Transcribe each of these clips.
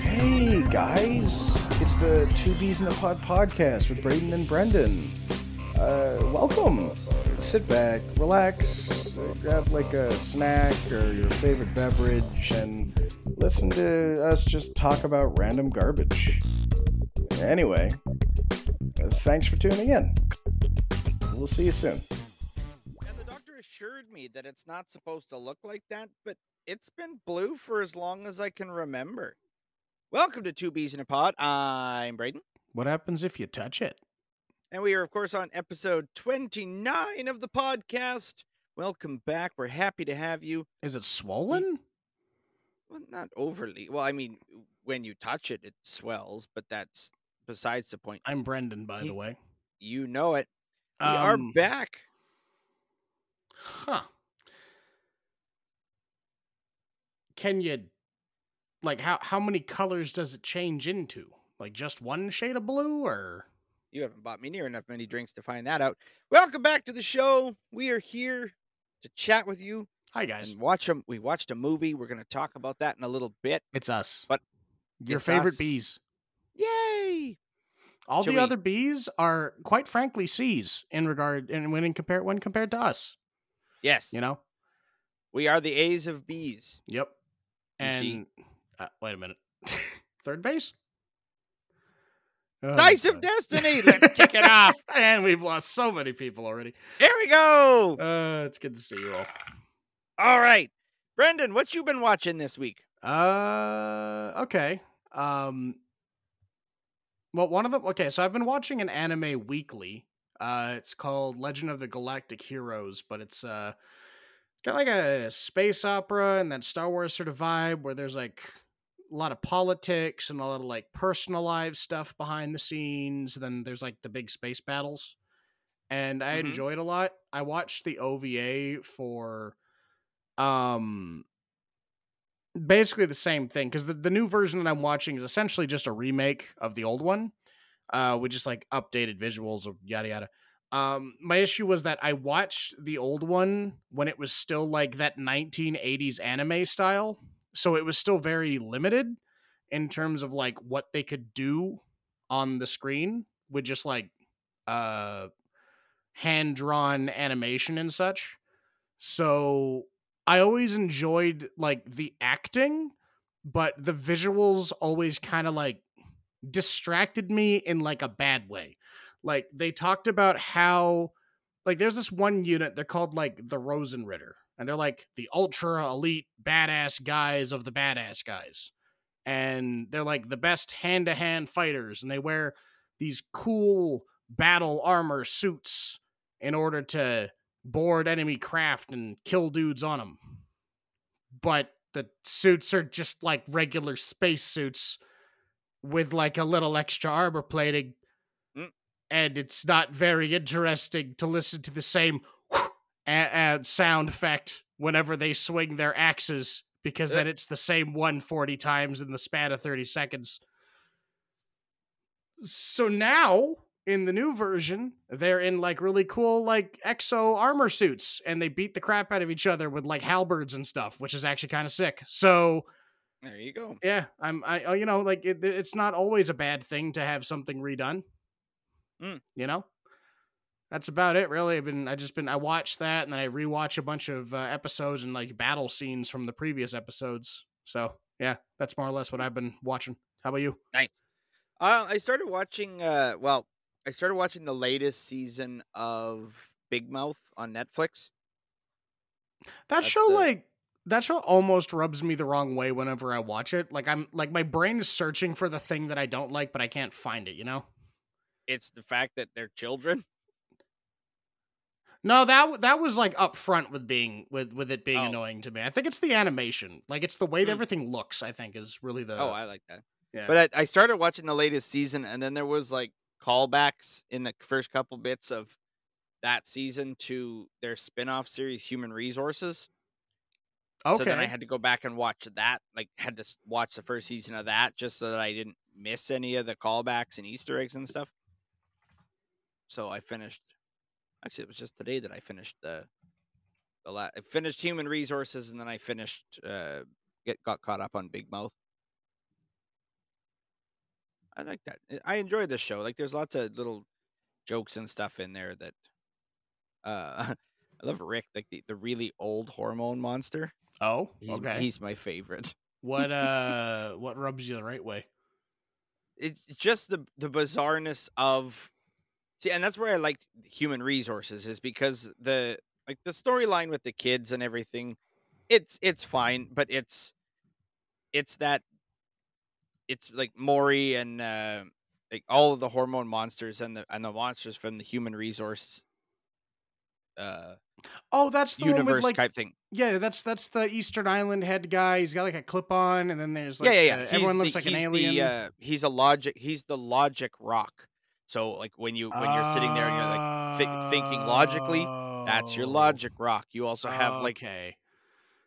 Hey guys, it's the Two Bees in a Pod podcast with Braden and Brendan. Uh, welcome. Sit back, relax, grab like a snack or your favorite beverage, and listen to us just talk about random garbage. Anyway, thanks for tuning in. We'll see you soon. Me that it's not supposed to look like that, but it's been blue for as long as I can remember. Welcome to Two Bees in a Pod. I'm Braden. What happens if you touch it? And we are, of course, on episode 29 of the podcast. Welcome back. We're happy to have you. Is it swollen? Well, not overly. Well, I mean, when you touch it, it swells, but that's besides the point. I'm Brendan, by He- the way. You know it. We are Um, back. Huh. Can you like how how many colors does it change into? Like just one shade of blue or You haven't bought me near enough many drinks to find that out. Welcome back to the show. We are here to chat with you Hi guys. and watch them. We watched a movie. We're going to talk about that in a little bit. It's us. But your favorite us. bees. Yay! All Shall the we- other bees are quite frankly C's in regard and when in compare when compared to us. Yes, You know? we are the A's of bees. Yep. And uh, wait a minute. Third base? Oh, Dice of Destiny. Let's kick it off. and we've lost so many people already. Here we go. Uh, it's good to see you all. All right, Brendan, what you been watching this week? Uh, okay. Um, well, one of them. Okay, so I've been watching an anime weekly. Uh, it's called Legend of the Galactic Heroes, but it's uh got like a space opera and that Star Wars sort of vibe where there's like a lot of politics and a lot of like personal life stuff behind the scenes. Then there's like the big space battles, and I Mhm. enjoyed a lot. I watched the OVA for um basically the same thing because the, the new version that I'm watching is essentially just a remake of the old one, uh, with just like updated visuals or yada yada. Um, my issue was that I watched the old one when it was still like that 1980s anime style, so it was still very limited in terms of like what they could do on the screen with just like uh hand drawn animation and such. So I always enjoyed like the acting, but the visuals always kind of like distracted me in like a bad way. Like they talked about how like there's this one unit they're called like the Rosenritter and they're like the ultra elite badass guys of the badass guys. And they're like the best hand-to-hand fighters and they wear these cool battle armor suits in order to board enemy craft and kill dudes on them. But the suits are just like regular space suits with like a little extra armor plating. Mm. And it's not very interesting to listen to the same a- a sound effect whenever they swing their axes because then it's the same one 40 times in the span of 30 seconds. So now in the new version, they're in like really cool like exo armor suits and they beat the crap out of each other with like halberds and stuff, which is actually kind of sick. So There you go. yeah, I'm I uh, you know like it, it's not always a bad thing to have something redone. Mm. You know, that's about it really. I've been I just been I watched that and then I rewatch a bunch of uh, episodes and like battle scenes from the previous episodes. So yeah, that's more or less what I've been watching. How about you? Uh, I started watching. Uh, well, I started watching the latest season of Big Mouth on Netflix. That That's show the- like that show almost rubs me the wrong way whenever I watch it. Like I'm like my brain is searching for the thing that I don't like, but I can't find it. You know. It's the fact that they're children. No, that that was like up front with being with with it being Oh. annoying to me. I think it's the animation, like it's the way that Hmm. everything looks. I think is really the oh, I like that. yeah. But I, I started watching the latest season, and then there was like callbacks in the first couple bits of that season to their spin-off series, Human Resources. Okay. So then I had to go back and watch that. Like, had to watch the first season of that just so that I didn't miss any of the callbacks and Easter eggs and stuff. So I finished. Actually, it was just today that I finished the the la- I finished Human Resources, and then I finished uh, get got caught up on Big Mouth. I like that. I- I enjoyed the show. Like, there's lots of little jokes and stuff in there that. Uh, I love Rick, like the, the really old hormone monster. Oh, He's, okay. he's my favorite. what uh, what rubs you the right way? It's just the the bizarreness of see, and that's where I liked Human Resources is because the like the storyline with the kids and everything, it's it's fine, but it's it's that it's like Maury and uh, like all of the hormone monsters and the and the monsters from the Human Resource uh Oh, that's the one universe with like type thing. yeah, that's that's the Easter Island head guy. He's got like a clip on, and then there's like yeah, yeah, yeah. the- everyone the- looks like an alien. The, uh, he's a logic. He's the logic rock. So like when you when you're sitting there and you're like thi- thinking logically, that's your Oh, logic rock. You also have like okay.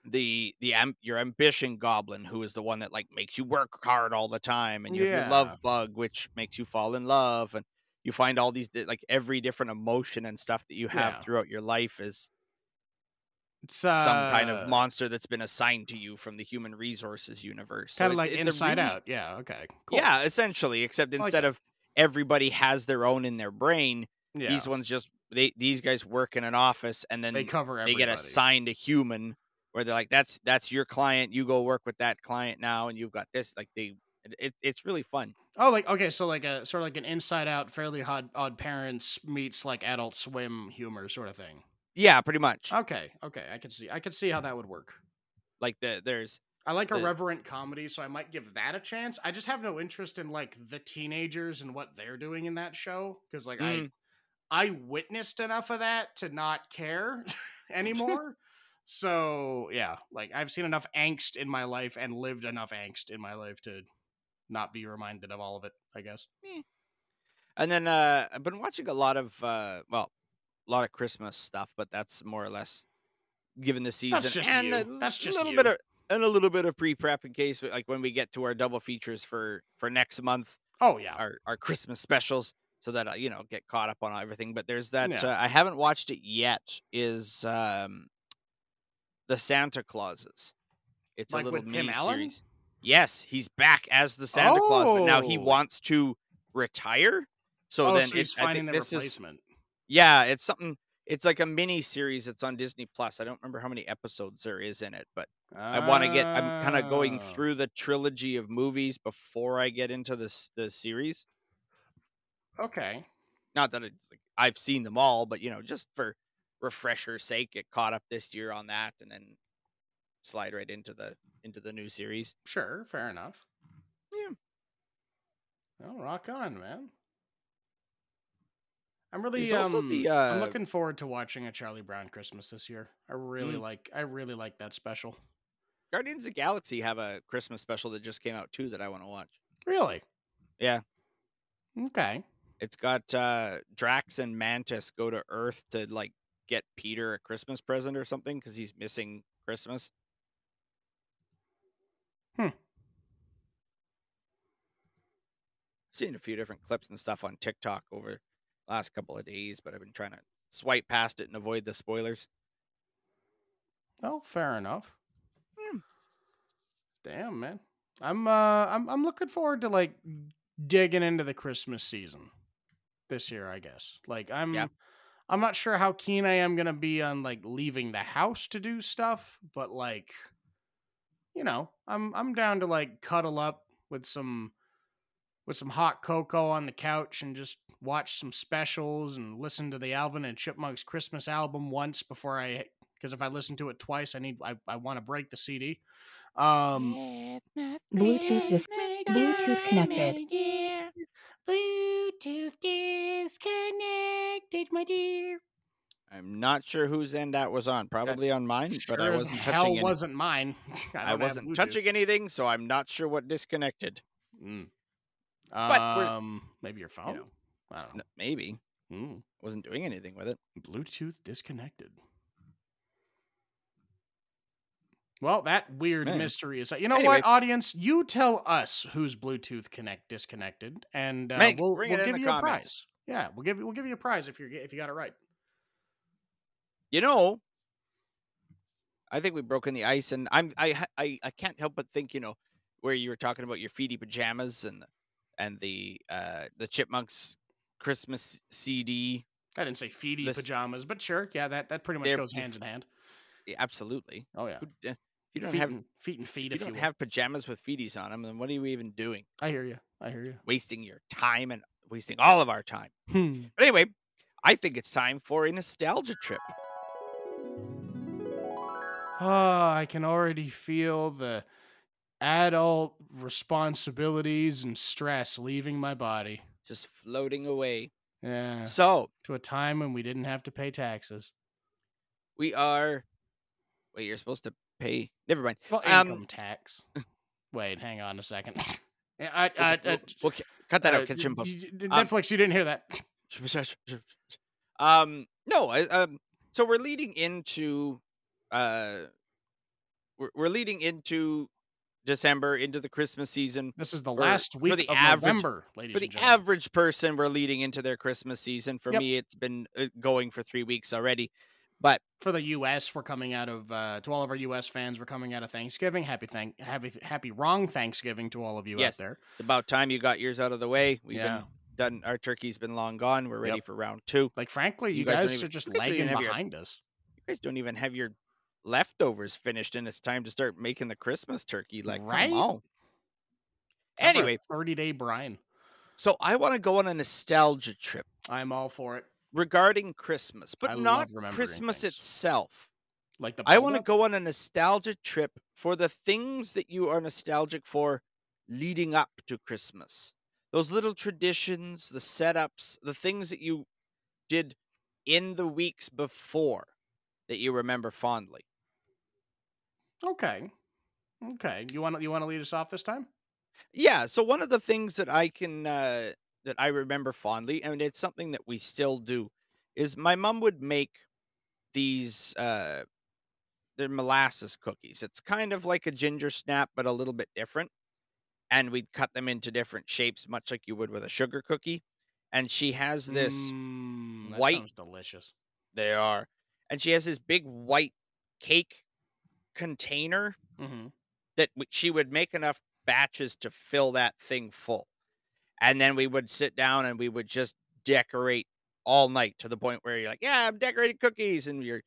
the the am- your ambition goblin, who is the one that like makes you work hard all the time, and you have your love bug, which makes you fall in love, and you find all these like every different emotion and stuff that you have Yeah. throughout your life is It's uh, some kind of monster that's been assigned to you from the human resources universe. Kind of it's- like it's Inside really- Out. Yeah. Okay. Cool. Yeah, essentially, except like instead of everybody has their own in their brain, Yeah. these ones just they these guys work in an office and then they cover they get assigned a human where they're like, that's that's your client. You go work with that client now, and you've got this. Like they, it, it's really fun. Oh, like okay, so like a sort of like an Inside Out, Fairly Odd, Odd Parents meets like Adult Swim humor sort of thing. Yeah, pretty much. Okay, okay, I can see, I can see how that would work. Like the there's I like The- irreverent comedy, so I might give that a chance. I just have no interest in like the teenagers and what they're doing in that show because like Mm. I I witnessed enough of that to not care anymore. so yeah, like I've seen enough angst in my life and lived enough angst in my life to not be reminded of all of it. I guess. and then uh I've been watching a lot of uh well, a lot of Christmas stuff, but that's more or less given the season that's just and you. a That's just little you. bit of and a little bit of pre-prep in case like when we get to our double features for for next month Oh yeah. our our Christmas specials so that uh, you know get caught up on everything. But there's that Yeah. uh, I haven't watched it yet. Is um the Santa Clauses? It's Like a little with Tim mini Allen? series. Yes, he's back as the Santa Claus, but now he Oh. wants to retire. So oh, then so it, I finding think this is replacement. yeah, it's something. It's like a mini series. It's on Disney Plus. I don't remember how many episodes there is in it, but I want to get. I'm kind of going Ah. through the trilogy of movies before I get into this the series Okay. not that like I've seen them all, but you know, just for refresher's sake, get caught up this year on that, and then slide right into the into the new series. Sure. Fair enough. Yeah. Oh, rock on, man. I'm really um, the, I'm uh, looking forward to watching a Charlie Brown Christmas this year. I really Mm. like I really like that special. Guardians of the Galaxy have a Christmas special that just came out too that I want to watch. Really? Yeah. Okay. It's got uh Drax and Mantis go to Earth to like get Peter a Christmas present or something because he's missing Christmas. Hmm. Seen a few different clips and stuff on TikTok over the last couple of days, but I've been trying to swipe past it and avoid the spoilers. Oh, fair enough. Hmm. Damn, man. I'm uh I'm I'm looking forward to like digging into the Christmas season this year, I guess. Like I'm Yeah. I'm not sure how keen I am going to be on like leaving the house to do stuff, but like you know, I'm I'm down to like cuddle up with some with some hot cocoa on the couch and just watch some specials and listen to the Alvin and Chipmunks Christmas album once before I because if I listen to it twice, I need I, I want to break the CD. Um, Bluetooth dis- Bluetooth connected. Bluetooth disconnected, my dear. I'm not sure whose end that was on. Probably on mine, but I wasn't hell touching. Any- wasn't mine. I, I wasn't touching anything, so I'm not sure what disconnected. Mm. But Um, maybe your phone. know, I don't know. Maybe Mm. wasn't doing anything with it. Bluetooth disconnected. Well, that weird Man. mystery is. You know Anyway. what, audience? You tell us who's Bluetooth connect disconnected, and uh, Make- we'll, we'll give you a prize. Yeah, we'll give you we'll give you a prize if you if you got it right. You know, I think we've broken the ice, and I'm I I I can't help but think you know where you were talking about your feety pajamas and the- and the uh the Chipmunks Christmas CD. I didn't say feety pajamas, but sure, yeah, that that pretty much goes hand in hand. Yeah, absolutely. Oh yeah, Who If you don't feet, have and, feet and feet. if you If you don't will. have pajamas with feeties on them, then what are you even doing? I hear you. I hear you. Wasting your time and wasting all of our time. Hmm. But anyway, I think it's time for a nostalgia trip. Oh, I can already feel the adult responsibilities and stress leaving my body. Just floating away. Yeah. So To a time when we didn't have to pay taxes. we are. Wait, you're supposed to pay. Never mind. Well, Um, income tax. Wait, hang on a second. I, I, we'll, we'll cut that uh, out. Catch you in y- post. y- Um, Netflix, you didn't hear that. um no I, um so we're leading into uh we're, we're leading into december into the christmas season This is the for- last for week the of average- November, ladies for the average person we're leading into their christmas season for Yep. me it's been uh, going for three weeks already but For the U.S., we're coming out of uh, to all of our U.S. fans. We're coming out of Thanksgiving. Happy thank happy happy wrong Thanksgiving to all of you Yes. out there. it's about time you got yours out of the way we've Yeah. been done our turkey's been long gone we're ready Yep. for round two Like frankly, You you, guys guys, even- are just you guys don't even lagging have your- behind us. you guys don't even have your leftovers finished and it's time to start making the christmas turkey like Right? come on How about a anyway 30 day brine. so i want to go on a nostalgia trip I'm all for it. regarding Christmas, but I not Christmas things. itself. Like the I want to go on a nostalgia trip for the things that you are nostalgic for leading up to Christmas. Those little traditions, the setups, the things that you did in the weeks before that you remember fondly. Okay. Okay. You want to you want to lead us off this time? Yeah, so one of the things that I can uh that I remember fondly and it's something that we still do is my mom would make these uh they're molasses cookies. It's kind of like a ginger snap but a little bit different. And we'd cut them into different shapes much like you would with a sugar cookie. And she has this Mm, white- delicious. they are. And she has this big white cake container Mm-hmm. that she would make enough batches to fill that thing full. And then we would sit down and we would just decorate all night to the point where you're like, yeah, I'm decorating cookies. And you're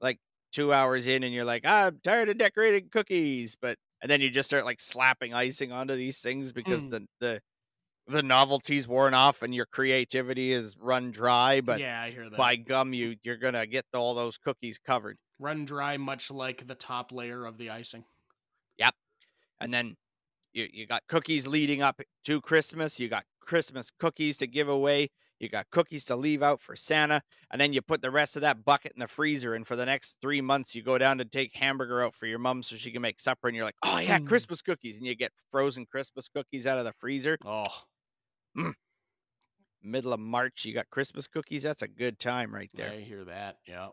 like two hours in and you're like, "Ah, I'm tired of decorating cookies. But, and then you just start like slapping icing onto these things because Mm. the, the, the novelty's worn off and your creativity is run dry. But yeah, I hear that. by gum, you, you're going to get all those cookies covered. Run dry, much like the top layer of the icing. Yep. And then you you got cookies leading up to Christmas. You got Christmas cookies to give away. You got cookies to leave out for Santa, and then you put the rest of that bucket in the freezer. And for the next three months, you go down to take hamburger out for your mom so she can make supper. And you're like, oh yeah, Mm. Christmas cookies, and you get frozen Christmas cookies out of the freezer. Oh, Middle of March, you got Christmas cookies. That's a good time right there. I hear that. Yeah.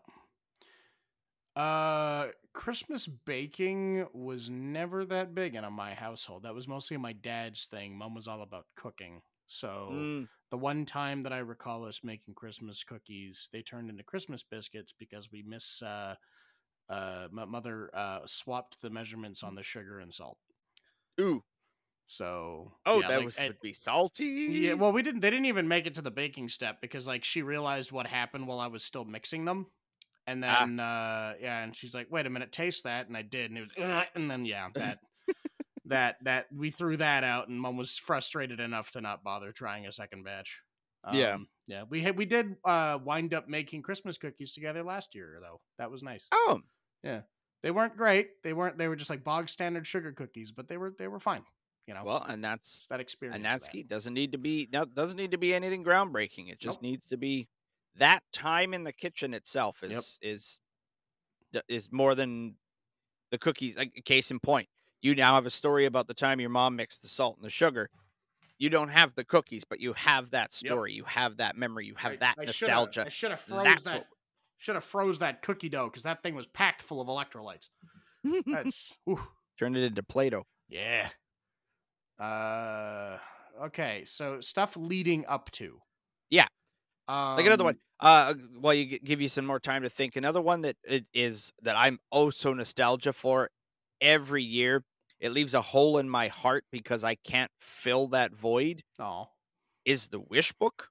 Uh, Christmas baking was never that big in my household. That was mostly my dad's thing. Mom was all about cooking. So Mm, the one time that I recall us making Christmas cookies, they turned into Christmas biscuits because we miss uh uh my mother uh swapped the measurements on the sugar and salt. ooh, So oh, yeah, that like, was would be salty. yeah, well, we didn't. They didn't even make it to the baking step because, like, she realized what happened while I was still mixing them, and Ah. then, uh, yeah, and she's like, "Wait a minute, taste that," and I did, and it was, "Ugh," and then, yeah, that, that, that we threw that out, and Mom was frustrated enough to not bother trying a second batch. Yeah. Um, yeah, we had we did uh wind up making Christmas cookies together last year, though. That was nice. oh, yeah. They weren't great. They weren't. They were just like bog standard sugar cookies, but they were they were fine. You know, well, and that's that experience. and that's that. key. Doesn't need to be. Doesn't need to be anything groundbreaking. It just Nope. needs to be that time in the kitchen itself is Yep. is is more than the cookies. Like case in point, you now have a story about the time your mom mixed the salt and the sugar. You don't have the cookies, but you have that Yep. story. You have that memory. You have I- that I nostalgia. I should have froze That's that. Should have froze that cookie dough because that thing was packed full of electrolytes. That's ooh, Turn it into Play-Doh. yeah. Uh, okay, so stuff leading up to. Yeah. Um, Like another one. Uh, while you gi- give you some more time to think, another one that it is that I'm oh so nostalgia for every year. It leaves a hole in my heart because I can't fill that void. Oh, Is the Wish Book?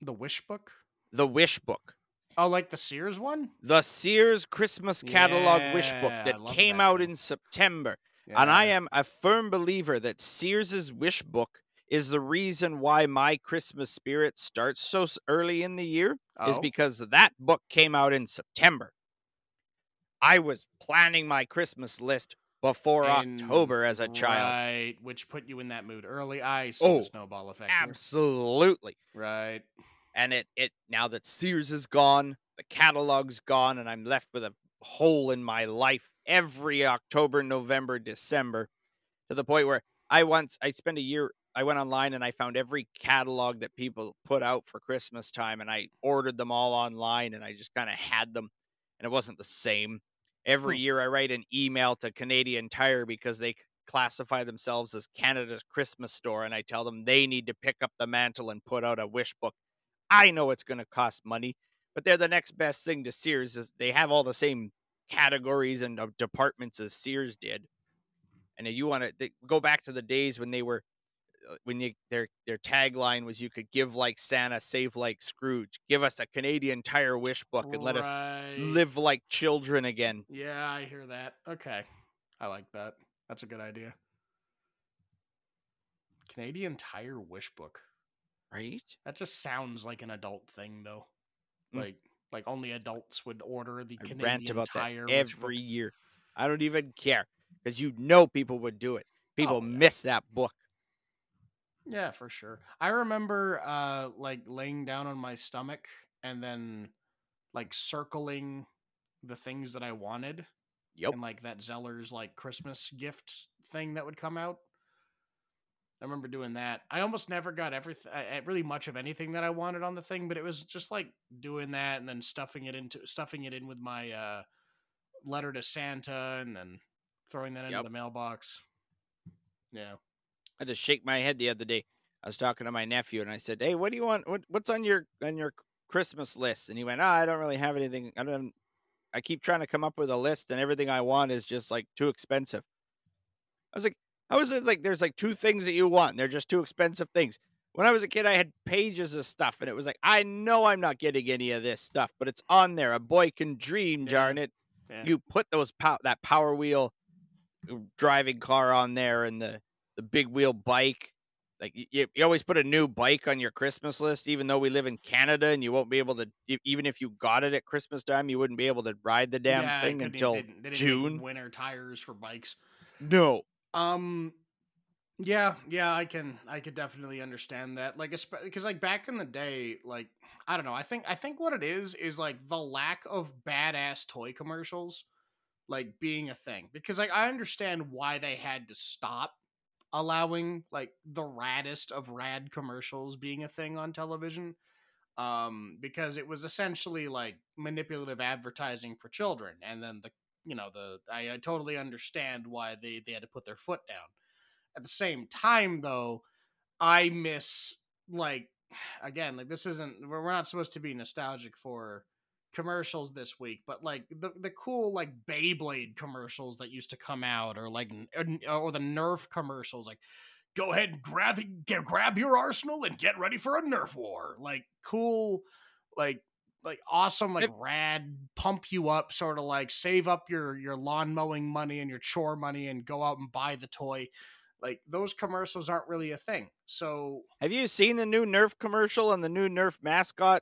the Wish Book. The Wish Book. Oh, like the Sears one. The Sears Christmas catalog wish book that came that out in September. And I am a firm believer that Sears's wish book is the reason why my Christmas spirit starts so early in the year is Oh. because that book came out in September. I was planning my Christmas list before In- October as a child. right? Which put you in that mood early. I see Oh, the snowball effect. here. Absolutely. Right. And it it now that Sears is gone, the catalog's gone, and I'm left with a hole in my life every October, November, December, to the point where I once I spent a year I went online and I found every catalog that people put out for Christmas time and I ordered them all online and I just kind of had them and it wasn't the same. Every Hmm. year I write an email to Canadian Tire because they classify themselves as Canada's Christmas store and I tell them they need to pick up the mantle and put out a wish book. I know it's going to cost money, but they're the next best thing to Sears. Is they have all the same categories and uh, departments as Sears did. And if you want to go back to the days when they were, uh, when you their their tagline was "You could give like Santa, save like Scrooge." Give us a Canadian Tire wish book and let us live like children again. Yeah, I hear that. Okay. I like that. That's a good idea. Canadian Tire Wish Book. Right? That just sounds like an adult thing though. Mm. Like like only adults would order the I Canadian rant about Tire that Wish Book. every year. I don't even care because you know people would do it. People Oh, yeah. miss that book. Yeah, for sure. I remember uh like laying down on my stomach and then like circling the things that I wanted Yep. and like that Zeller's like Christmas gift thing that would come out. I remember doing that. I almost never got everything, really much of anything that I wanted on the thing, but it was just like doing that and then stuffing it into stuffing it in with my uh, letter to Santa and then throwing that into Yep. the mailbox. Yeah. I just shake my head the other day. I was talking to my nephew and I said, "Hey, what do you want? What, what's on your on your Christmas list?" And he went, "Ah, I don't really have anything. I don't. I keep trying to come up with a list, and everything I want is just like too expensive." I was like, "How is was like? There's like two things that you want. and They're just two expensive things." When I was a kid, I had pages of stuff, and it was like, I know I'm not getting any of this stuff, but it's on there. A boy can dream, Yeah. darn it. yeah. You put those pow- that power wheel uh, driving car on there, and the the big wheel bike. Like you, you always put a new bike on your Christmas list, even though we live in Canada and you won't be able to. Even if you got it at Christmas time, you wouldn't be able to ride the damn Yeah, thing until they didn't- they didn't June. winter tires for bikes. no. Um, yeah, yeah, I can, I could definitely understand that. Like, because like back in the day, like I don't know, I think, I think what it is is like the lack of badass toy commercials, like being a thing. Because like I understand why they had to stop allowing like the raddest of rad commercials being a thing on television. Um, because it was essentially like manipulative advertising for children, and then the you know the I, I totally understand why they they had to put their foot down. At the same time though i miss like again like this isn't we're not supposed to be nostalgic for commercials this week but like the the cool like Beyblade commercials that used to come out or like or, or the Nerf commercials like go ahead and grab get, grab your arsenal and get ready for a Nerf war. Like cool like like awesome like Yep. rad pump you up sort of like save up your your lawn mowing money and your chore money and go out and buy the toy like those commercials aren't really a thing so Have you seen the new Nerf commercial and the new Nerf mascot?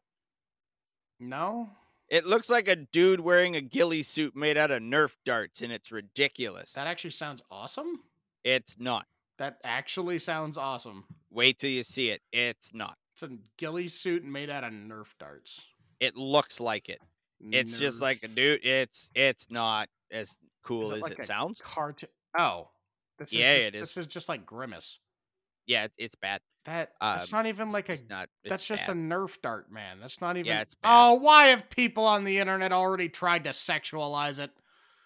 no It looks like a dude wearing a ghillie suit made out of Nerf darts, and it's ridiculous. that actually sounds awesome It's not. that actually sounds awesome Wait till you see it. It's not. it's a ghillie suit made out of nerf darts It looks like it. It's just like a dude. It's it's not as cool it as like it a sounds. cartoon oh this is Yeah, just, it is. this is just like grimace Yeah, it- it's bad. that Um, that's not even It's- like a it's not. that's it's just a nerf dart man that's not even it's bad. oh why have people on the internet already tried to sexualize it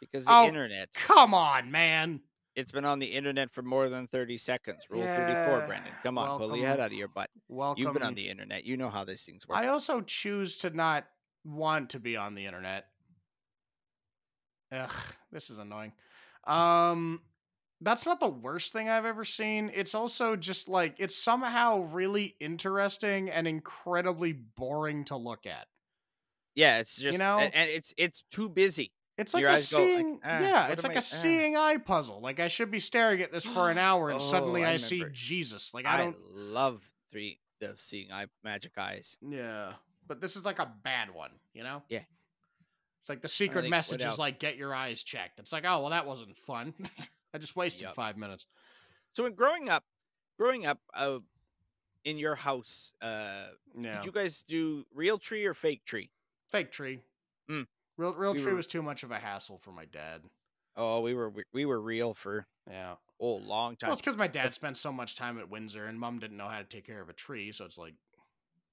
because the oh, internet. come on man it's been on the internet for more than 30 seconds. Rule 34, Yeah, Brendan. Come on, pull your head out of your butt. Welcome. You've been on the internet. You know how these things work. I also choose to not want to be on the internet. Ugh, this is annoying. Um, that's not the worst thing I've ever seen. It's also just like it's somehow really interesting and incredibly boring to look at. yeah, it's just you know? and it's it's too busy. It's like Your a go like, seeing, "Ah, yeah, it's like I- a ah." seeing eye puzzle. Like I should be staring at this for an hour, and suddenly Oh, I, I see. Jesus. Like I I, don't, love three those seeing eye magic eyes. yeah. But this is like a bad one, you know? Yeah. It's like the secret think, message is like get your eyes checked. It's like, oh well, that wasn't fun. I just wasted Yup. five minutes. So in growing up, growing up, uh, in your house, uh, Yeah. did you guys do real tree or fake tree? Fake tree. Mm. Real real We tree were- was too much of a hassle for my dad. Oh, we were we were real for Yeah. oh long time. Well, it's because my dad spent so much time at Windsor, and mom didn't know how to take care of a tree, so it's like,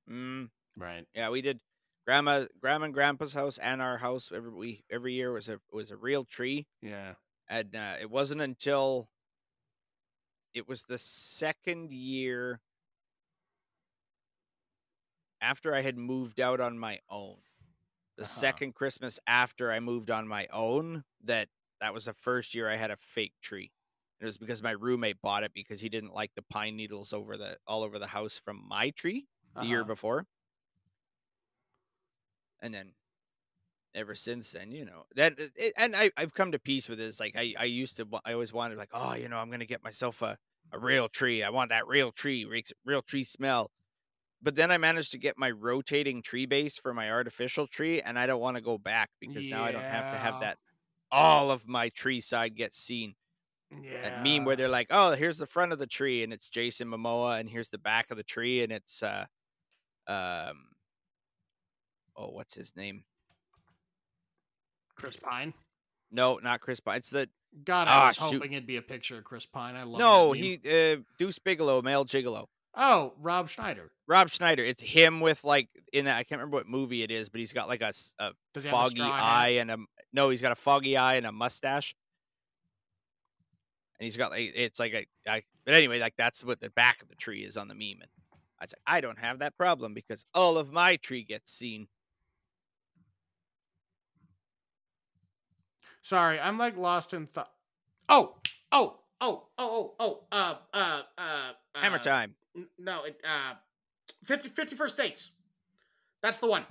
Mm, right. yeah, we did. Grandma, grandma, and grandpa's house and our house every we every year was a was a real tree, Yeah. and uh, it wasn't until it was the second year after I had moved out on my own. The Uh-huh. second Christmas after I moved on my own, that that was the first year I had a fake tree. It was because my roommate bought it because he didn't like the pine needles over the all over the house from my tree the year Uh-huh. before. And then ever since then, you know, that it, and I I've come to peace with this. Like I I used to I always wanted like, oh, you know, I'm going to get myself a a real tree. I want that real tree, real tree smell. But then I managed to get my rotating tree base for my artificial tree and I don't want to go back because now I don't have to have that all of my tree side gets seen. Yeah. That meme where they're like, "Oh, here's the front of the tree and it's Jason Momoa and here's the back of the tree and it's uh um oh, what's his name? Chris Pine. No, not Chris Pine. It's the God, Ah, I was shoot. hoping it'd be a picture of Chris Pine. I love. No, he uh Deuce Bigalow, male gigolo. Oh, Rob Schneider. Rob Schneider. It's him with like in that, I can't remember what movie it is, but he's got like a, a a foggy hat? eye and a no, he's got a foggy eye and a mustache. And he's got like it's like a I, but anyway, like that's what the back of the tree is on the meme. And I was like, I don't have that problem because all of my tree gets seen. Sorry, I'm like lost in thought. Oh, oh, oh, oh, oh, oh. Uh, uh, uh. Hammer uh, time. No, it. Uh, 50, 51st dates. That's the one.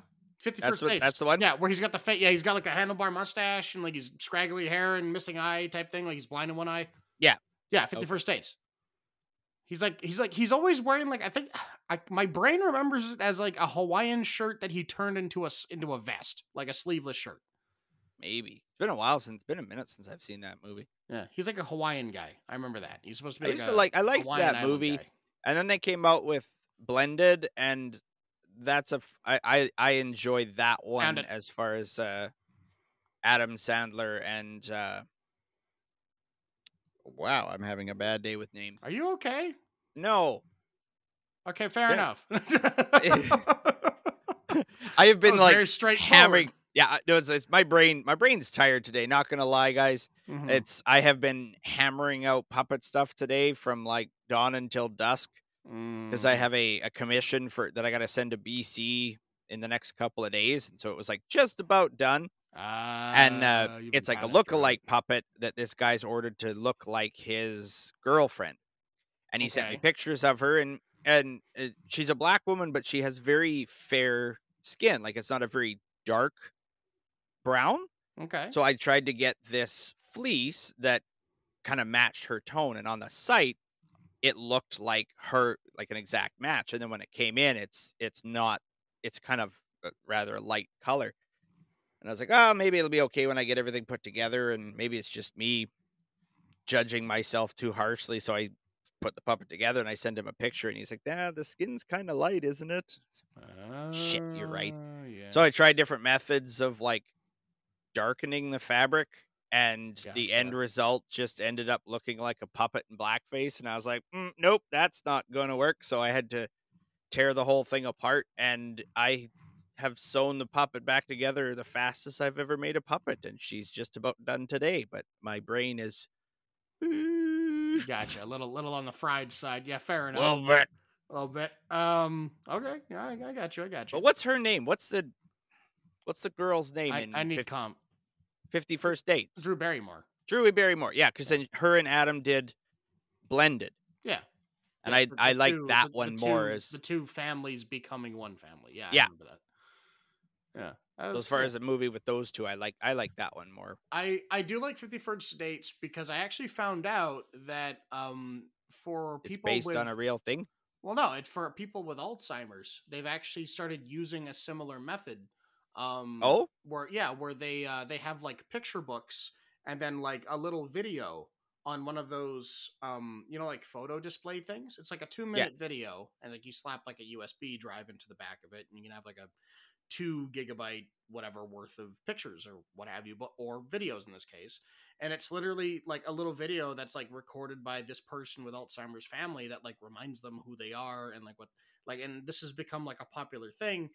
51st That's what- dates. that's the one? Yeah, where he's got the face. Yeah, he's got like a handlebar mustache and like he's scraggly hair and missing eye type thing. Like he's blind in one eye. Yeah. Yeah, 51st states. He's like he's like he's always wearing like I think I, my brain remembers it as like a Hawaiian shirt that he turned into a into a vest, like a sleeveless shirt. Maybe. It's been a while since it's been a minute since I've seen that movie. Yeah, he's like a Hawaiian guy. I remember that. He's supposed to be I like used a to like I liked Hawaiian that Island movie. guy. And then they came out with blended and that's a f- I I, I enjoy that one as far as uh Adam Sandler and uh wow I'm having a bad day with names Are you okay? no Okay, fair Yeah. enough. I have been like very straightforward. hammering yeah no it's, it's my brain my brain's tired today not gonna lie guys Mhm. it's I have been hammering out puppet stuff today from like dawn until dusk because I Mm. have a, a commission for that I got to send to BC in the next couple of days, and so it was like just about done. and uh, Ah, you've like a after it. look-alike puppet that this guy's ordered to look like his girlfriend, and he sent me pictures of her, and and uh, she's a black woman, but she has very fair skin, like it's not a very dark brown. Okay. So I tried to get this fleece that kind of matched her tone, and on the site, it looked like her, like an exact match. And then when it came in, it's it's not. It's kind of a rather a light color. And I was like, oh, maybe it'll be okay when I get everything put together, and maybe it's just me judging myself too harshly. So I put the puppet together, and I send him a picture, and he's like, "Yeah, the skin's kind of light, isn't it?" Shit, you're right. Uh, Yeah. So I tried different methods of like darkening the fabric, and the end result just ended up looking like a puppet in blackface. And I was like, "Mm, nope, that's not going to work. So I had to tear the whole thing apart, and I have sewn the puppet back together the fastest I've ever made a puppet, and she's just about done today. But my brain is Gotcha. A little, little on the fried side. Yeah, fair enough. Well, but a little bit. Um. Okay. Yeah, I, I got you. I got you. but what's her name? What's the what's the girl's name I, in I need Fif- comp. 50 First Dates? Drew Barrymore. Drewy Barrymore. Yeah, because then her and Adam did blended, Yeah. and Yeah, I I the like two- that the- the one more. two- As the two families becoming one family. Yeah. Yeah. Yeah. so as far as a movie with those two, I like I like that one more. I I do like Fifty First Dates because I actually found out that um for It's people based with on a real thing. well no it's for people with Alzheimer's they've actually started using a similar method. Um, Oh, where yeah where they uh they have like picture books and then like a little video on one of those um you know like photo display things? It's like a two minute video and like you slap like a usb drive into the back of it and you can have like a two gigabyte whatever worth of pictures or what have you but or videos in this case and it's literally like a little video that's like recorded by this person with alzheimer's family that like reminds them who they are and like what like and this has become like a popular thing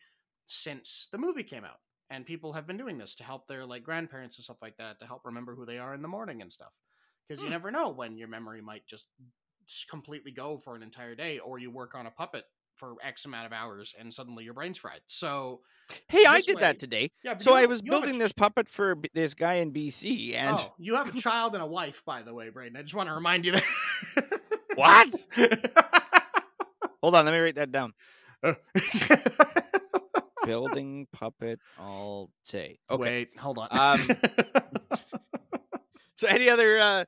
since the movie came out and people have been doing this to help their like grandparents and stuff like that to help remember who they are in the morning and stuff because you Hmm. never know when your memory might just completely go for an entire day or you work on a puppet for x amount of hours and suddenly your brain's fried so hey, I did way- that today. yeah So I was have a building this puppet for b- this guy in BC, and oh you have a child and a wife by the way Braden. i just want to remind you that What? hold on, let me write that down. Building puppet all day. Okay. wait hold on Um, So any other uh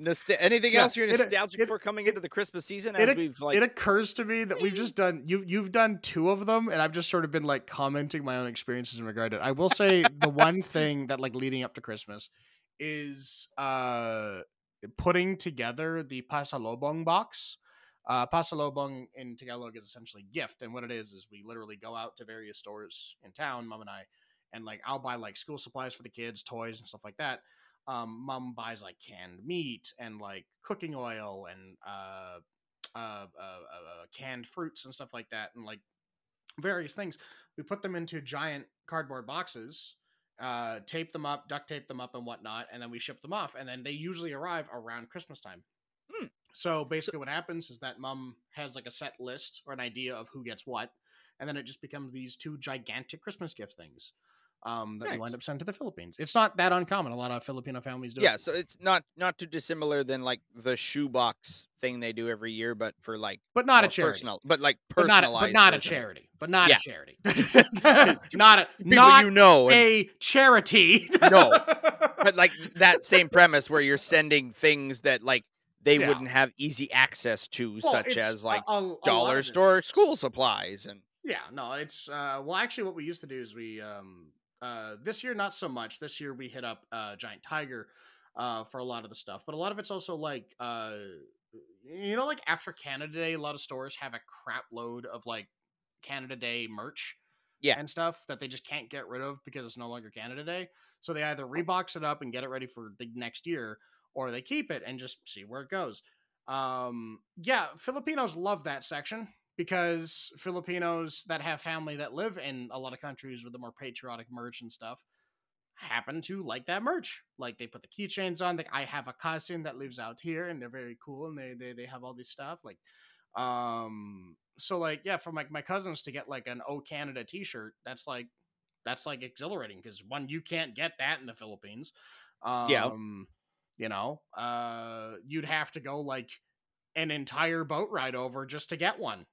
nostal- anything Yeah, else you're nostalgic it- for coming into the Christmas season it- as we've like it occurs to me that we've just done you you've done two of them and I've just sort of been like commenting my own experiences in regard to it. I will say the one thing that like leading up to Christmas is uh putting together the pasalubong box. Uh pasalubong in Tagalog is essentially gift and what it is is we literally go out to various stores in town, mom and I, and like I'll buy like school supplies for the kids, toys and stuff like that. Um mom buys like canned meat and like cooking oil and uh uh, uh, uh canned fruits and stuff like that and like various things. We put them into giant cardboard boxes uh tape them up duct tape them up and whatnot and then we ship them off and then they usually arrive around christmas time. Hmm. So basically what happens is that mom has like a set list or an idea of who gets what and then it just becomes these two gigantic christmas gift things um, that you Nice. wind up sending to the Philippines. It's not that uncommon. A lot of Filipino families do. yeah, it. so it's not not too dissimilar than like the shoebox thing they do every year, but for like but not a charity. personal, but like but not, a, personalized. but not a charity. But not Yeah. a charity. not a People not you know, and- a charity. No. but like that same premise where you're sending things that like they Yeah. wouldn't have easy access to, Well, such as like a- a dollar of store school supplies and Yeah, no, it's uh well actually what we used to do is we um uh this year not so much. This year we hit up uh Giant Tiger uh for a lot of the stuff, but a lot of it's also like uh you know like after Canada Day a lot of stores have a crap load of like Canada Day merch Yeah. and stuff that they just can't get rid of because it's no longer Canada Day. So they either rebox it up and get it ready for the next year or they keep it and just see where it goes. Um yeah, Filipinos love that section because Filipinos that have family that live in a lot of countries with the more patriotic merch and stuff happen to like that merch. Like they put the keychains on. Like I have a cousin that lives out here and they're very cool and they they, they have all this stuff. Like um so like yeah, for like my cousins to get like an O Canada t-shirt, that's like that's like exhilarating because one, you can't get that in the Philippines. Um Yeah. You know, uh you'd have to go like an entire boat ride over just to get one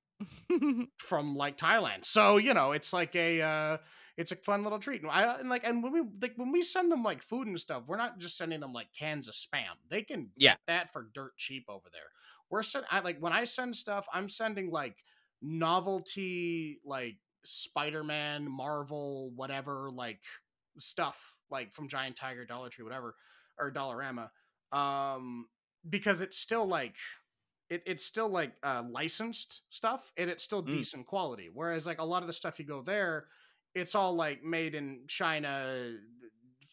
from like Thailand. So you know, it's like a uh, it's a fun little treat. And I and like and when we like when we send them like food and stuff, we're not just sending them like cans of spam. They can Yeah. get that for dirt cheap over there. We're send I like when I send stuff, I'm sending like novelty like Spider-Man, Marvel, whatever like stuff like from Giant Tiger, Dollar Tree, whatever, or Dollarama. Um because it's still like it, it's still like uh, licensed stuff and it's still Mm. decent quality. Whereas like a lot of the stuff you go there, it's all like made in China,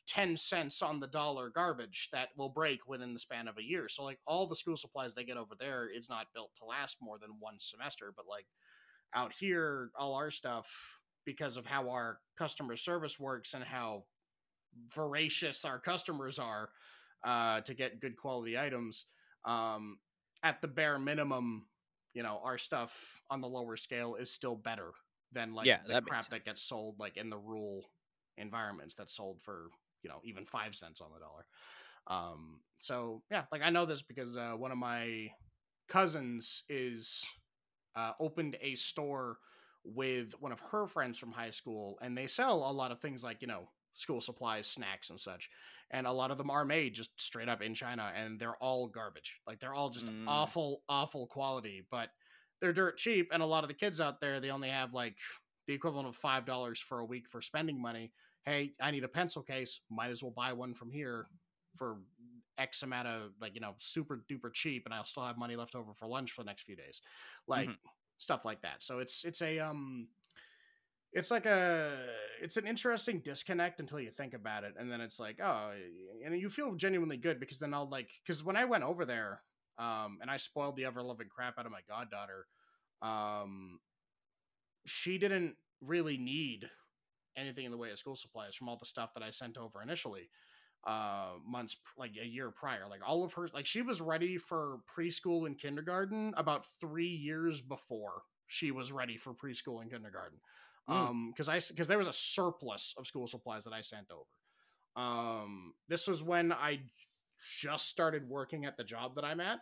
ten cents on the dollar garbage that will break within the span of a year. So like all the school supplies they get over there is not built to last more than one semester. But like out here, all our stuff because of how our customer service works and how voracious our customers are uh, to get good quality items. Um, at the bare minimum, you know, our stuff on the lower scale is still better than like Yeah, the that crap that gets sold like in the rural environments that's sold for you know even five cents on the dollar. Um, so yeah, like I know this because uh, one of my cousins is uh, opened a store with one of her friends from high school, and they sell a lot of things like you know school supplies, snacks, and such. And a lot of them are made just straight up in China, and they're all garbage. Like they're all just Mm. awful, awful quality, but they're dirt cheap. And a lot of the kids out there, they only have like the equivalent of five dollars for a week for spending money. Hey, I need a pencil case. Might as well buy one from here for X amount of like you know super duper cheap, and I'll still have money left over for lunch for the next few days, like stuff like that. So it's it's a um, it's like a it's an interesting disconnect until you think about it, and then it's like oh, and you feel genuinely good because then I'll like because when I went over there, um, and I spoiled the ever loving crap out of my goddaughter, um, she didn't really need anything in the way of school supplies from all the stuff that I sent over initially uh months like a year prior like all of her like she was ready for preschool and kindergarten about 3 years before she was ready for preschool and kindergarten. Um cuz I cuz there was a surplus of school supplies that I sent over um this was when I just started working at the job that I'm at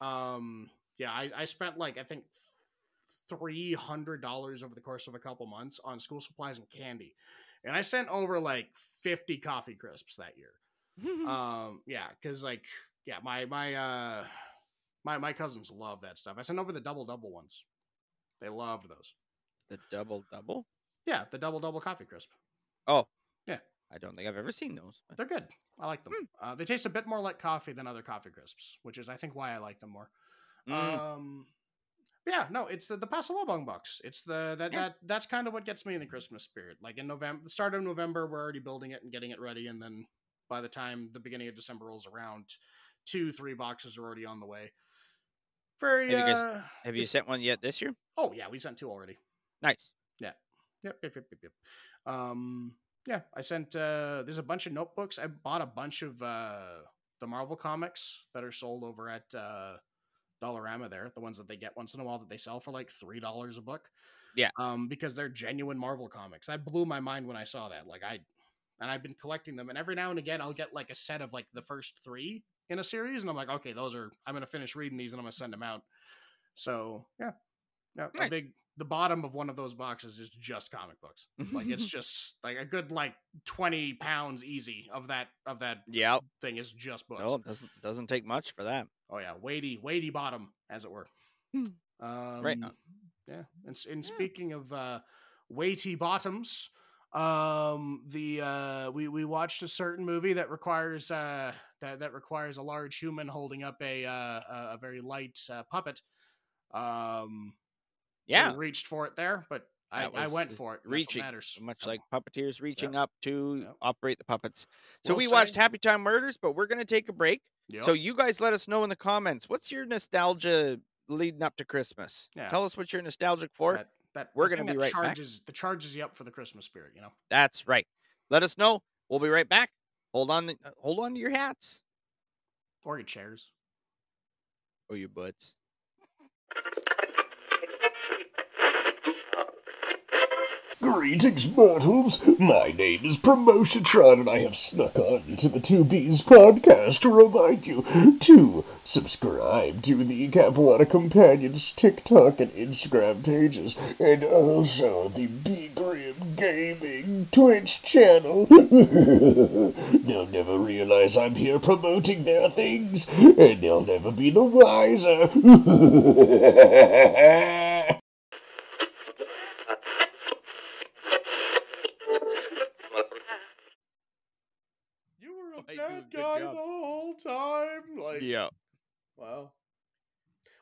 um yeah I I spent like I think $300 over the course of a couple months on school supplies and candy and I sent over like 50 coffee crisps that year. Um, yeah, because like, yeah, my my uh my my cousins love that stuff. I sent over the double double ones. They loved those. The double double. Yeah, the double double coffee crisp. Oh, Yeah. I don't think I've ever seen those. but- They're good. I like them. Uh, they taste a bit more like coffee than other coffee crisps, which is I think why I like them more. Mm, Um, yeah, no, it's the the Pasalubong box. It's the that Yeah. that that's kind of what gets me in the Christmas spirit. Like in November, the start of November, we're already building it and getting it ready, and then by the time the beginning of December rolls around, two three boxes are already on the way. Very. Have you guys- uh, have you sent one yet this year? Oh yeah, we sent two already. Nice. Yep, yep, yep, yep, yep. Um, yeah, I sent. uh There's a bunch of notebooks. I bought a bunch of uh the Marvel comics that are sold over at uh Dollarama. There, the ones that they get once in a while that they sell for like three dollars a book. Yeah. Um, because they're genuine Marvel comics. I blew my mind when I saw that. Like I, and I've been collecting them, and every now and again I'll get like a set of like the first three in a series, and I'm like, okay, those are. I'm gonna finish reading these, and I'm gonna send them out. So yeah, yeah, a big. The bottom of one of those boxes is just comic books. Like it's just like a good like twenty pounds easy of that of that Yeah. thing is just books. No, doesn't doesn't take much for that. Oh yeah, weighty, weighty bottom, as it were. Hmm. Um, Right. Yeah, and, and speaking of uh, weighty bottoms, um, the uh, we we watched a certain movie that requires uh, that that requires a large human holding up a uh, a, very light uh, puppet. Um, Yeah. reached for it there, but I, I went for it. and that's what reaching, matters. Much like puppeteers reaching up to Yep. operate the puppets. So Will we watched say- Happy Time Murders, but we're gonna take a break. Yep. So you guys let us know in the comments what's your nostalgia leading up to Christmas. Yeah. Tell us what you're nostalgic for. that, that we're gonna be right back. charges the charges you up for the Christmas spirit. You know. That's right. Let us know. We'll be right back. Hold on, hold on to your hats. or your chairs. Oh, your butts. Greetings, mortals. My name is Promotiontron, and I have snuck on to the Two B's podcast to remind you to subscribe to the Capuana Companions TikTok and Instagram pages, and also the B Grim Gaming Twitch channel. they'll never realize I'm here promoting their things, and they'll never be the wiser. guy the whole time. Like, Yeah. wow.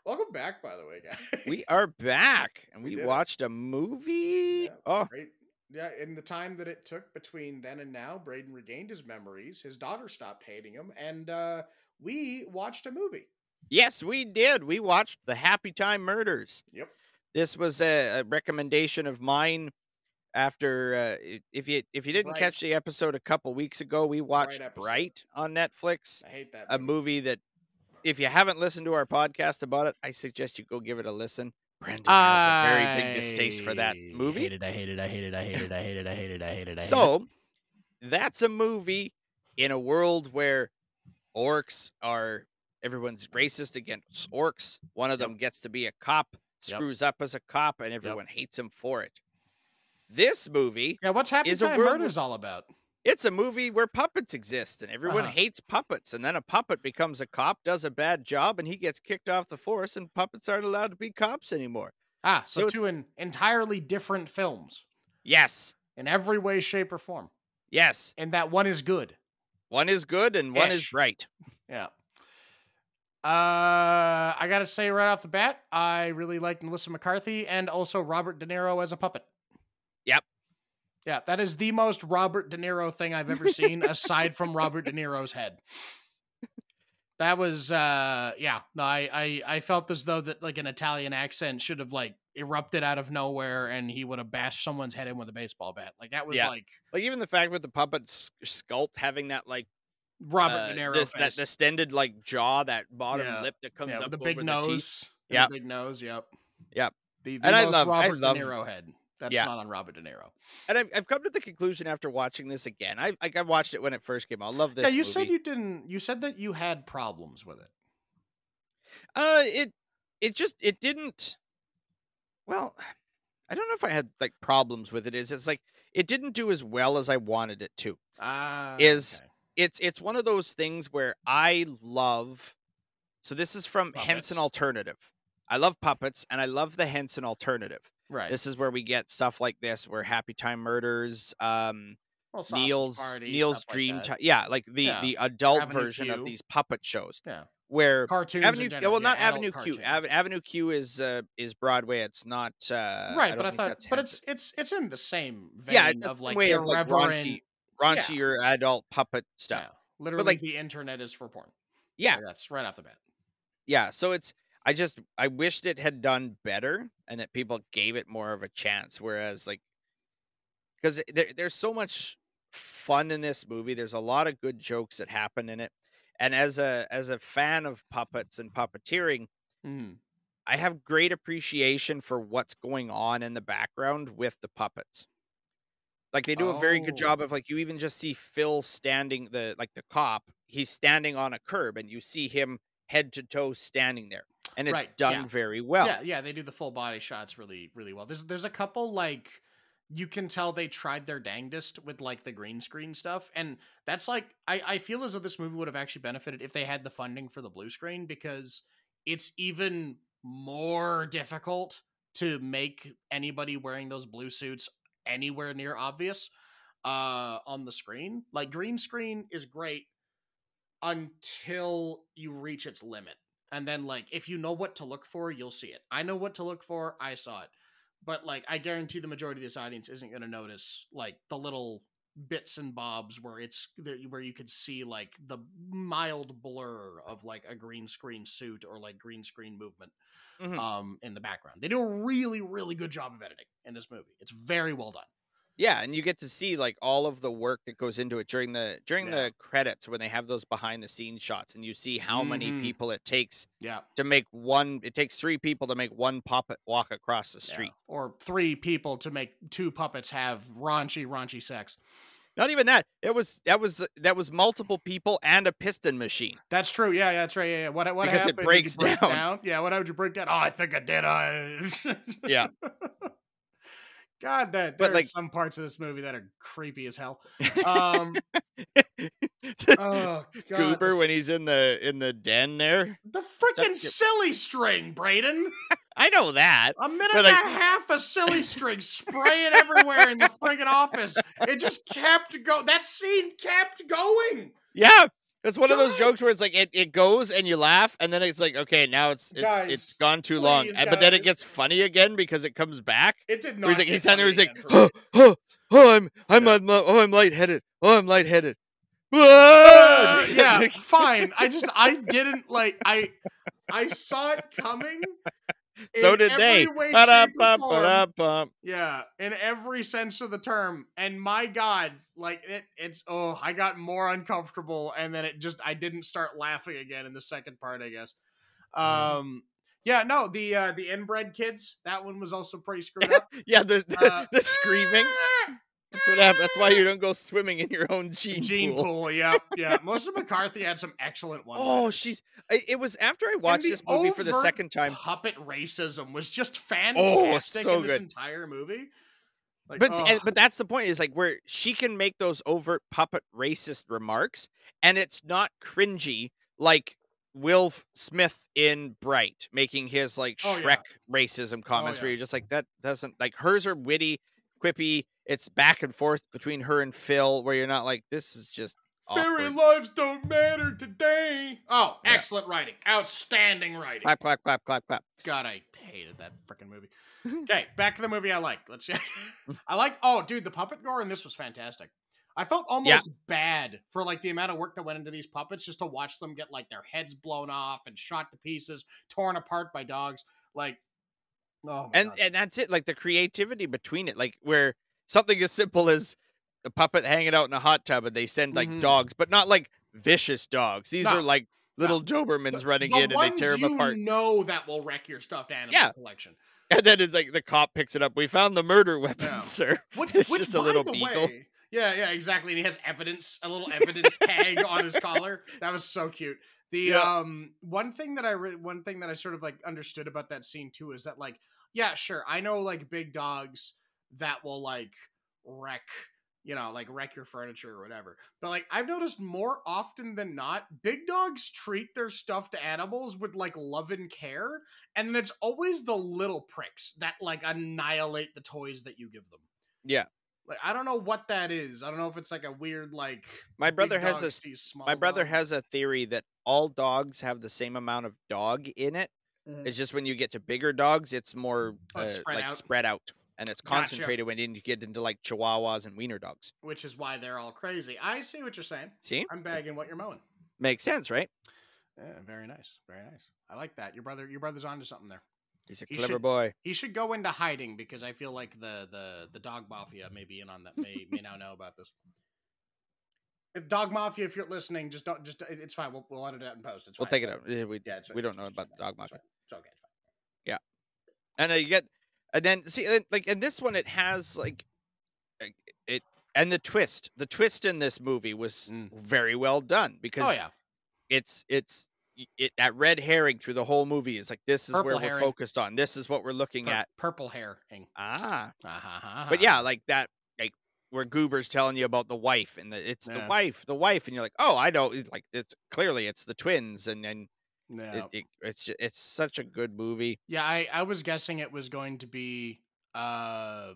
Welcome back, by the way, guys. We are back, and We we, watched a movie. Yeah. Oh, Right. Yeah, in the time that it took between then and now, Braden regained his memories. His daughter stopped hating him, and uh, we watched a movie. yes, we did. We watched the Happy Time Murders. Yep. This was a, a recommendation of mine after uh, if you if you didn't Bright. catch the episode a couple weeks ago, we watched episode. Bright on Netflix, I hate that. a movie that if you haven't listened to our podcast about it, I suggest you go give it a listen. Brendan has a very big distaste for that movie. I hate it. I hate it. I hate it. I hate it. I hate it. I hate it. I hate it. So that's a movie in a world where orcs are everyone's racist against orcs. One of Yep. them gets to be a cop, Yep. screws up as a cop, and everyone hates him for it. This movie, yeah, what's Happy Time Murders all about? it's a movie where puppets exist and everyone Uh-huh. hates puppets. And then a puppet becomes a cop, does a bad job, and he gets kicked off the force, and puppets aren't allowed to be cops anymore. Ah, so, So two in entirely different films Yes. in every way, shape, or form, Yes. and that one is good. One is good and one is right. Yeah. Uh, I gotta say right off the bat, I really like Melissa McCarthy and also Robert De Niro as a puppet. Yep. Yeah, that is the most Robert De Niro thing I've ever seen, aside from Robert De Niro's head. That was uh yeah, no, I, I I felt as though that like an Italian accent should have like erupted out of nowhere and he would have bashed someone's head in with a baseball bat. Like that was Yeah. like Like even the fact with the puppet sculpt having that like Robert uh, De Niro this- face. that distended like jaw, that bottom Yeah. lip that comes yeah, up the over big the teeth. nose. and Yep. The big nose, yep. Yep. The, the And I most love- I Robert love- De Niro head. That's Yeah. not on Robert De Niro. And I've, I've come to the conclusion after watching this again. I like I watched it when it first came out. I love this. yeah, you movie. said you didn't. You said that you had problems with it. Uh, it it just it didn't. Well, I don't know if I had like problems with it. Is it's like it didn't do as well as I wanted it to. Ah, Is- okay. It's it's one of those things where I love. So this is from Henson Alternative. I love puppets and I love the Henson Alternative. Right? This is where we get stuff like this, where Happy Time Murders, um, Well, Neil's Party, Neil's stuff like Dream. Time, yeah, like the Yeah. the adult Avenue version Q. of these puppet shows, Yeah, where cartoons. Avenue, yeah, well, not yeah, adult Avenue Q. Ave- Avenue Q is uh, is Broadway. It's not uh, right, don't but I thought, but it's it's it's in the same vein yeah, of like way of like irreverent. raunchy, raunchier adult puppet stuff. yeah, literally, like- the internet is for porn. Yeah, that's right off the bat. yeah. So it's I just I wished it had done better and that people gave it more of a chance. Whereas like because there, there's so much fun in this movie. There's a lot of good jokes that happen in it. And as a as a fan of puppets and puppeteering, Mhm. I have great appreciation for what's going on in the background with the puppets. Like they do a very good Oh. job of like you even just see Phil standing the like the cop, he's standing on a curb and you see him head to toe standing there. And it's Right, done yeah. very well. Yeah, yeah, they do the full body shots really, really well. There's there's a couple like you can tell they tried their dangdest with like the green screen stuff, and that's like I I feel as though this movie would have actually benefited if they had the funding for the blue screen because it's even more difficult to make anybody wearing those blue suits anywhere near obvious uh on the screen. Like green screen is great until you reach its limit. And then like if you know what to look for, you'll see it. I know what to look for, I saw it. But like I guarantee the majority of this audience isn't going to notice like the little bits and bobs where it's where you could see like the mild blur of like a green screen suit or like green screen movement Mhm. um in the background. They do a really really good job of editing in this movie. It's very well done. Yeah, and you get to see like all of the work that goes into it during the during Yeah. the credits when they have those behind the scenes shots and you see how many Mhm. people it takes Yeah. to make one it takes three people to make one puppet walk across the yeah. street. Or three people to make two puppets have raunchy raunchy sex. Not even that. It was that was that was multiple people and a piston machine. That's true. Yeah, yeah, that's right. Yeah, yeah. What what Because it happened? You breaks break down. Yeah, what happened? You break down? Oh, I think I did. I. Yeah. God, that But, there like- are some parts of this movie that are creepy as hell. Um, oh God, Goober when he's in the in the den there. the freaking silly string, Braden. I know that. A minute But, and like- a half of silly string spraying everywhere in the friggin' office. It just kept go. That scene kept going. Yeah. It's one of those jokes where it's like it, it goes and you laugh and then it's like okay now it's it's Guys, it's gone too long and, but then it gets funny again because it comes back It did not. he's like he's standing there. He's like, oh, oh, oh, I'm, I'm, Yeah. I'm, oh, I'm lightheaded. Oh, I'm lightheaded. Uh, Ah! yeah, fine. I just I didn't like I I saw it coming So did they. way, shape, or Ba-da-bum, form. Yeah, in every sense of the term. And my God, like it, it's oh, I got more uncomfortable, and then it just I didn't start laughing again in the second part, I guess. Um, yeah, no, the uh the inbred kids, that one was also pretty screwed up. Yeah, the the, Uh, the screaming. That's what happens. That's why you don't go swimming in your own gene, Gene pool. pool. yeah, yeah. Melissa McCarthy had some excellent ones. Oh, she's. It was after I watched this movie for the second time. Puppet racism was just Oh, fantastic so in this good. entire movie. Like, But and, oh, but that's the point is like where she can make those overt puppet racist remarks, and it's not cringy like Will Smith in Bright making his like Oh, Shrek yeah. racism oh, comments, where yeah. you're just like that doesn't like hers are witty, quippy. It's back and forth between her and Phil, where you're not like this is just Fairy awkward. lives don't matter today. Oh, Yeah. excellent writing. Outstanding writing. clap clap clap clap clap. God, I hated that freaking movie. Okay, back to the movie I like. Let's see. Mm. I liked oh dude, the puppet gore and this was fantastic. I felt almost bad for like the amount of work that went into these puppets just to watch them get like their heads blown off and shot to pieces, torn apart by dogs. Like oh and God. and that's it like the creativity between it like where something as simple as a puppet hanging out in a hot tub and they send like Mhm. dogs but not like vicious dogs these No, are like little dobermans running the in and they tear them you apart know that will wreck your stuffed animal Yeah. collection. and then it's like the cop picks it up we found the murder weapon Yeah. sir Which, It's which just a little the beagle. way, yeah, yeah, exactly. And he has evidence, a little evidence tag on his collar. That was so cute. The Yeah. um one thing that I re- one thing that I sort of like understood about that scene too is that like yeah, sure, I know like big dogs that will like wreck you know, like wreck your furniture or whatever. But like I've noticed more often than not, big dogs treat their stuffed animals with like love and care, and it's always the little pricks that like annihilate the toys that you give them. Yeah. Like I don't know what that is. I don't know if it's like a weird like my brother has dog this sees small my brother dog. has a theory that all dogs have the same amount of dog in it Mhm. it's just when you get to bigger dogs it's more Oh, uh, spread like out. spread out and it's Gotcha. concentrated when you get into like chihuahuas and wiener dogs which is why they're all crazy. I see what you're saying. see I'm bagging what you're mowing. makes sense right Yeah, very nice, very nice. I like that. Your brother, your brother's onto something there. he's a He clever should- boy He should go into hiding because I feel like the the the dog mafia may be in on that. May may now know about this. If dog mafia, if you're listening, just don't just it's fine. We'll we'll edit it out and post. It's fine. we'll fine. take it out Yeah, we, Yeah, it's we don't know about the dog mafia fine. It's okay. It's fine. Yeah, and then you get and then see and, like in this one it has like like, it and the twist the twist in this movie was Mm. very well done because Oh yeah, it's it's it that red herring through the whole movie is like this is where Purple we're focused on this is what we're looking Pur- at purple hair. ah Uh-huh. but yeah like that like where goober's telling you about the wife and the, it's the wife the wife and you're like oh i know like it's clearly it's the twins and then yeah. it, it, it's it's such a good movie Yeah, I, I was guessing it was going to be uh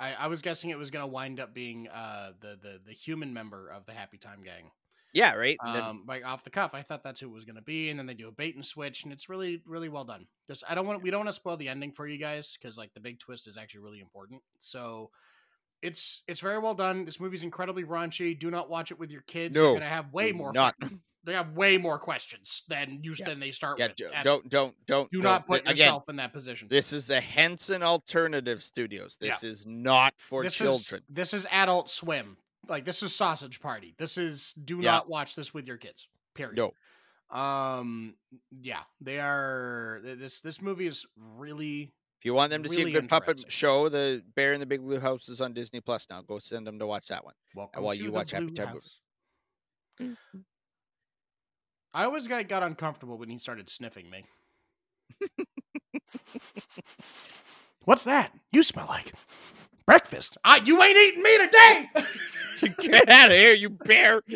I, I was guessing it was gonna wind up being uh the, the the human member of the Happy Time Gang. yeah right And then- Um like off the cuff. I thought that's who it was gonna be, and then they do a bait and switch, and it's really, really well done. Just I don't want we don't want to spoil the ending for you guys because like the big twist is actually really important. So it's it's very well done. This movie's incredibly raunchy. Do not watch it with your kids. No, They're gonna have way more not. fucking- they have way more questions than you Yeah. than they start yeah with. d- don't don't don't do don't- not put again yourself in that position. This is the Henson Alternative Studios. Yeah. This is not for this children. Is, this is Adult Swim. Like this is Sausage Party. This is do Yeah. not watch this with your kids. Period. No. Um. Yeah, they are. This this movie is really. If you want them to see really a good puppet show, the Bear in the Big Blue House is on Disney Plus now. Go send them to watch that one. Welcome while to you the watch Happy Blue Time House. Mm-hmm. I always got, got uncomfortable when he started sniffing me. What's that? You smell like breakfast. I, you ain't eating me today. Get out of here, you bear!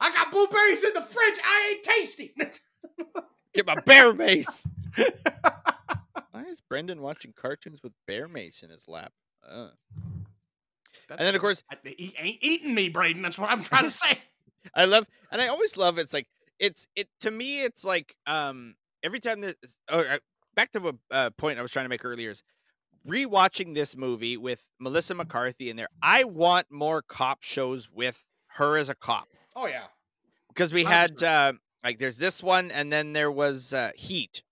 I got blueberries in the fridge. I ain't tasty. Get my bear mace. Why is Brendan watching cartoons with bear mace in his lap? Uh. And then, of course, he ain't eating me, Braden. That's what I'm trying to say. I love, and I always love. It's like it's it to me. It's like um every time this. Or uh, back to a uh, point I was trying to make earlier is rewatching this movie with Melissa McCarthy in there. I want more cop shows with her as a cop Oh yeah. because we had 100%. uh, like there's this one, and then there was uh, Heat,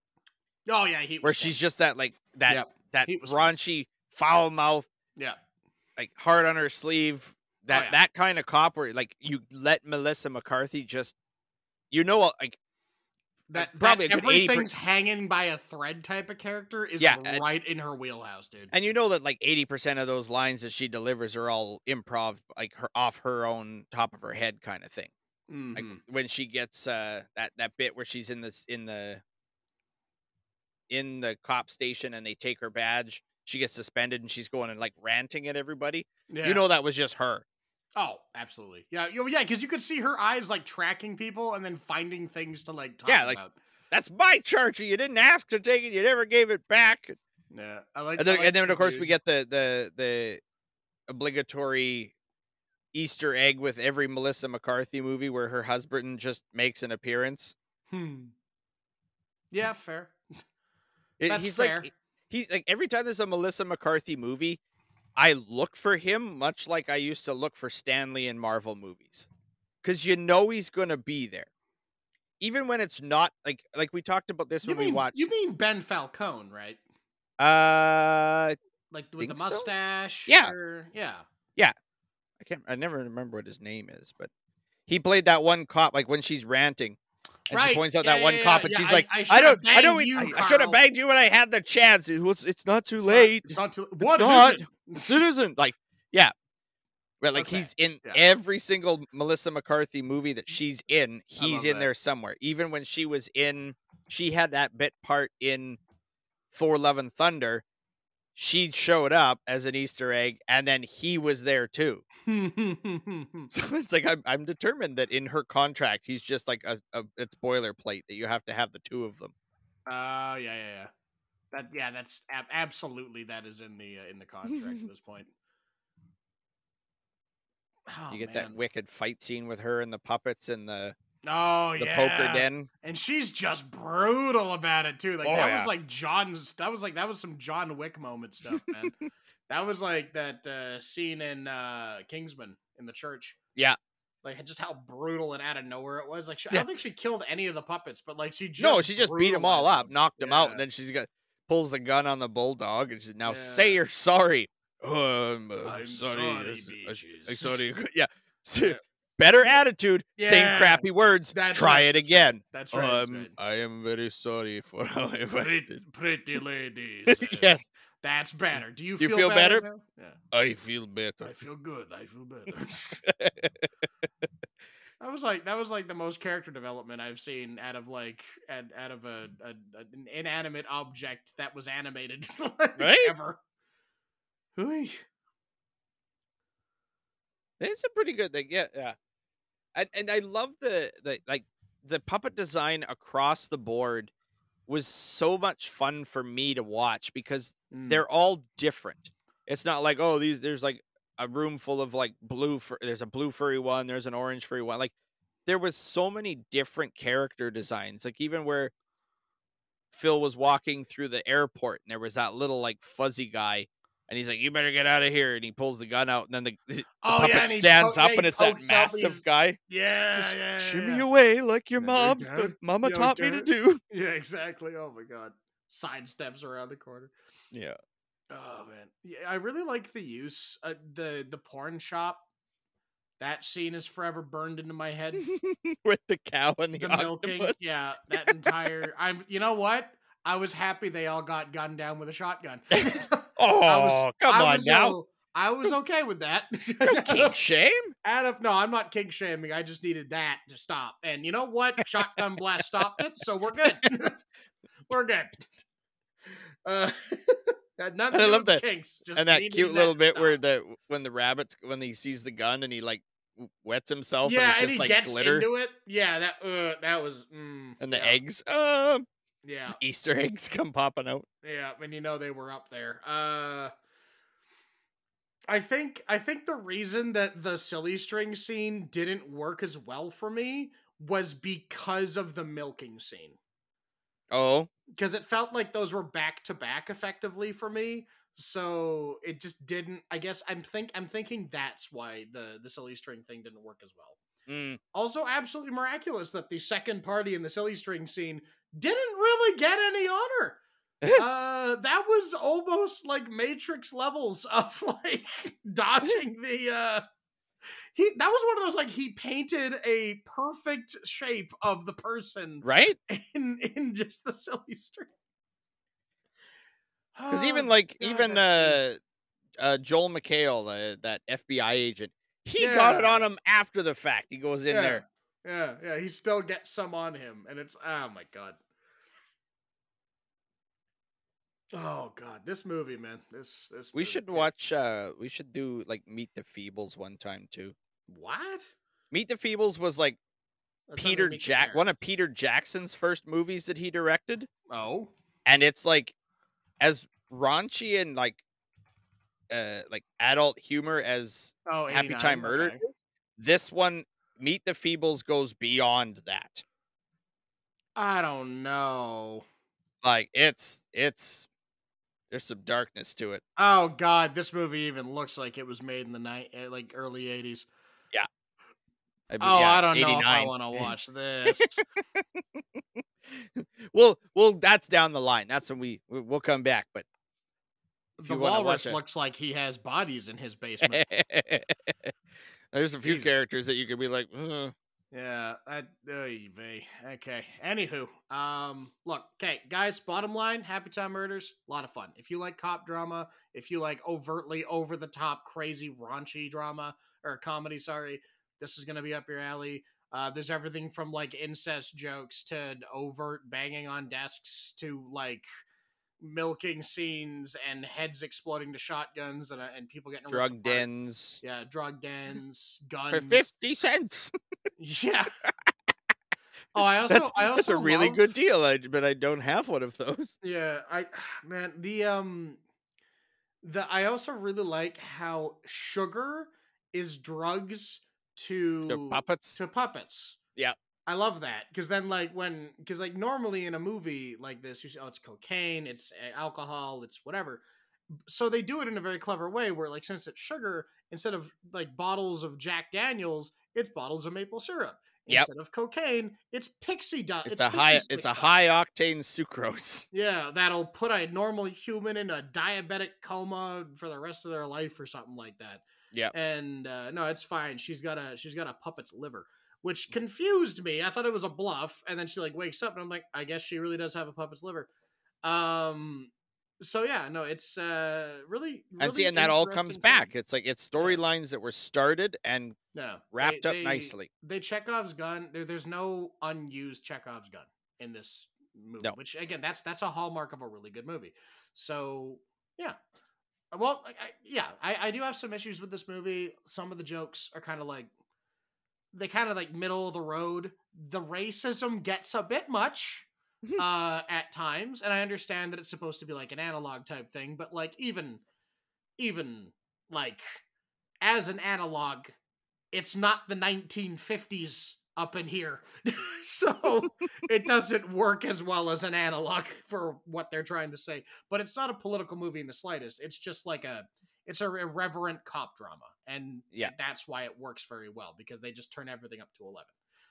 Oh yeah, he where she's just that like that Yep, that raunchy, foul mouth, yeah. like hard on her sleeve. That Oh, yeah. that kind of cop where like you let Melissa McCarthy just, you know, like That, probably that good 80 per- everything's hanging by a thread type of character is Yeah, and- right in her wheelhouse, dude. and you know that like eighty percent of those lines that she delivers are all improv, like her off her own top of her head kind of thing. Like Mhm. when she gets uh that that bit where she's in this in the in the cop station and they take her badge, she gets suspended and she's going and like ranting at everybody. yeah. You know that was just her. Oh, absolutely. Yeah, you yeah, because you could see her eyes like tracking people and then finding things to like talk Yeah, like, about. That's my church. You didn't ask to take it. You never gave it back. Yeah, I like. And then, like and then the of course we get the the the obligatory Easter egg with every Melissa McCarthy movie where her husband just makes an appearance. Hmm. Yeah, fair. It- That's he's fair. like he's like every time there's a Melissa McCarthy movie, I look for him much like I used to look for Stan Lee in Marvel movies. Cause you know he's gonna be there. Even when it's not like like we talked about this You when we watched you mean Ben Falcone, right? uh Like with the Think so? mustache. Yeah. or- yeah. I can't I never remember what his name is, but he played that one cop like when she's ranting. And she points out Yeah, that one yeah, cop and she's like, I don't I don't you, I, I should have Carl." banged you when I had the chance. It was it's not too It's not- late. it's not too. What not. is it? Citizen. Like, yeah. Right, like Okay, he's in every single Melissa McCarthy movie that she's in, he's in that. there somewhere. Even when she was in she had that bit part in Thor Love and Thunder. She showed up as an Easter egg, and then he was there too. So it's like I'm, I'm determined that in her contract, he's just like a, a it's boilerplate that you have to have the two of them. Oh yeah, yeah, yeah. That yeah, that's ab- absolutely that is in the uh, in the contract at this point. Oh, you get man. that wicked fight scene with her and the puppets and the oh the yeah. poker den. and she's just brutal about it too. Like Oh, that yeah. was like John's. That was like that was some John Wick moment stuff, man. that was like that uh, scene in uh, Kingsman in the church. Yeah. Like just how brutal and out of nowhere it was. Like she, I don't think she killed any of the puppets, but like she just no, she just beat them all up, knocked them out, and then she's got pulls the gun on the bulldog and she's now Yeah. say you're sorry. Oh, I'm, uh, I'm sorry. sorry, yes, I- I- sorry. Yeah. Yeah. Better attitude, same crappy words. That's Try right, it that's right, again. That's right. that's um, right. I am very sorry for how I Pretty, acted. pretty ladies. yes, That's better. Do you You feel, feel better? now? Yeah. I feel better. I feel good. I feel better. that was like that was like the most character development I've seen out of like out, out of a, a, an inanimate object that was animated like, Right? ever. Hooey. It's a pretty good thing. Yeah, yeah. And and I love the the like the puppet design across the board was so much fun for me to watch because Mm. they're all different. It's not like oh these there's like a room full of like blue fur, there's a blue furry one, there's an orange furry one. Like there was so many different character designs. Like even where Phil was walking through the airport and there was that little like fuzzy guy and he's like you better get out of here and he pulls the gun out and then the, the Oh, puppet he stands po- up yeah, and it's that pokes up, massive guy. yeah, Just yeah, shimmy yeah. away like your mom's the mama taught me to do. Yeah, exactly. Oh my god. Side steps around the corner. Yeah. Oh man, yeah, I really like the use uh, the the porn shop. That scene is forever burned into my head. With the cow and the, the milking, yeah, that entire. I'm. You know what? I was happy they all got gunned down with a shotgun. Oh, I was- come I on now. uh, I was okay with that. Kink shame? Out of no, I'm not kink shaming. I just needed that to stop. And you know what? Shotgun blast stopped it, so we're good. we're good. Uh, And I love that- kinks. Just and that cute little to bit where stop. the when the rabbits when he sees the gun and he like wets himself yeah, and it's and just he like gets glitter into it. Yeah, that uh, that was mm, and the yeah, eggs uh Yeah, Easter eggs come popping out. yeah, and you know they were up there. Uh, I think I think the reason that the silly string scene didn't work as well for me was because of the milking scene. Oh, because it felt like those were back to back effectively for me. So it just didn't. I guess I'm think I'm thinking that's why the the silly string thing didn't work as well. Mm. Also, absolutely miraculous that the second party in the silly string scene didn't really get any honor. uh, that was almost like Matrix levels of like dodging the. uh He that was one of those like he painted a perfect shape of the person right? in in just the silly string. Because even like God, even uh, uh Joel McHale, uh, that FBI agent, he got it on him after the fact. He goes in yeah, there. Yeah, yeah, he still gets some on him, and it's oh my god. Oh god, this movie, man. This this We movie, should yeah. watch. uh We should do like Meet the Feebles one time too. What? Meet the Feebles was like That sounds like Peter Jack, one of Peter Jackson's first movies that he directed, Oh, and it's like as raunchy and like uh like adult humor as oh, Happy Time Murder. okay. This one, Meet the Feebles, goes beyond that. I don't know. Like it's it's there's some darkness to it. Oh god, this movie even looks like it was made in the night, eh, like early '80s. I mean, Oh, yeah, I don't know if I want to watch this. well, well, that's down the line. That's when we- we'll come back. But if the walrus looks like he has bodies in his basement. there's a few Jesus. characters that you could be like, "Ugh." Yeah, vey. okay. Anywho, um, look, okay, guys. Bottom line, Happy Time Murders, a lot of fun. If you like cop drama, if you like overtly over the top, crazy, raunchy drama or comedy, sorry, this is gonna be up your alley. Uh, there's everything from like incest jokes to overt banging on desks to like milking scenes and heads exploding to shotguns and, uh, and people getting drug dens Yeah, drug dens, guns. for fifty cents. Yeah. Oh, I also that's I also that's a really love- good deal. I, but I don't have one of those. Yeah, I man, the um the I also really like how sugar is drugs to The puppets. to puppets. Yep. I love that because then like when because like normally in a movie like this you see oh it's cocaine it's uh, alcohol it's whatever so they do it in a very clever way where like since it's sugar instead of like bottles of Jack Daniels it's bottles of maple syrup Yep. instead of cocaine it's pixie dust It's, a high. It's a high octane sucrose. Yeah, that'll put a normal human in a diabetic coma for the rest of their life or something like that. Yeah. And uh, no, it's fine. She's got a she's got a puppet's liver, which confused me. I thought it was a bluff, and then she like wakes up, and I'm like, I guess she really does have a puppet's liver. Um. So yeah, no, it's uh really, really and see, and that all comes interesting back. It's like it's storylines that were started and No, wrapped they- up they- nicely. They Chekhov's gun. There, there's no unused Chekhov's gun in this movie. No. Which again, that's that's a hallmark of a really good movie. So yeah. Well, I, I, yeah, I, I do have some issues with this movie. Some of the jokes are kind of like they kind of like middle of the road. The racism gets a bit much uh at times, and I understand that it's supposed to be like an analog type thing, but like even even like as an analog, it's not the 1950s up in here. so it doesn't work as well as an analog for what they're trying to say. But it's not a political movie in the slightest. It's just like a it's a irreverent cop drama. And Yeah. that's why it works very well because they just turn everything up to 11.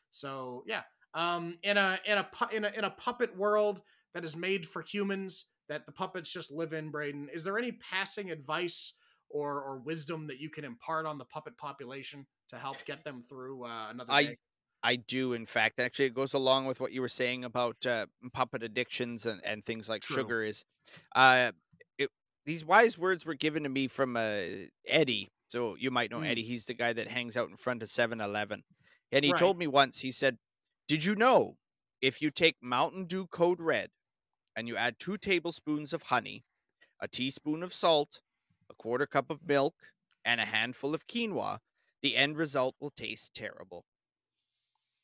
So, yeah. Um in a in a pu- in a in a puppet world that is made for humans that the puppets just live in, Braden, is there any passing advice or or wisdom that you can impart on the puppet population to help get them through uh, another I- day? I do, in fact. Actually, it goes along with what you were saying about uh, puppet addictions and, and things like True. sugar. Is uh, these wise words were given to me from uh, Eddie. So you might know Mm. Eddie. He's the guy that hangs out in front of 7 Eleven. And he Right. told me once, he said, Did you know if you take Mountain Dew Code Red and you add two tablespoons of honey, a teaspoon of salt, a quarter cup of milk, and a handful of quinoa, the end result will taste terrible?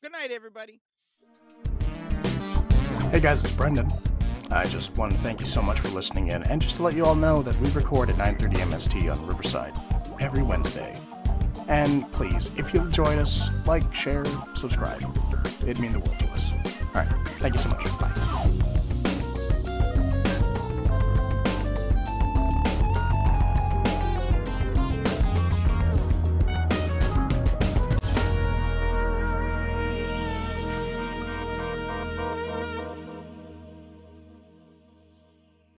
Good night, everybody. Hey guys, it's Brendan. I just want to thank you so much for listening in, and just to let you all know that we record at 9:30 MST on Riverside every Wednesday. And please, if you'll join us, like, share, subscribe. It'd mean the world to us. All right, thank you so much.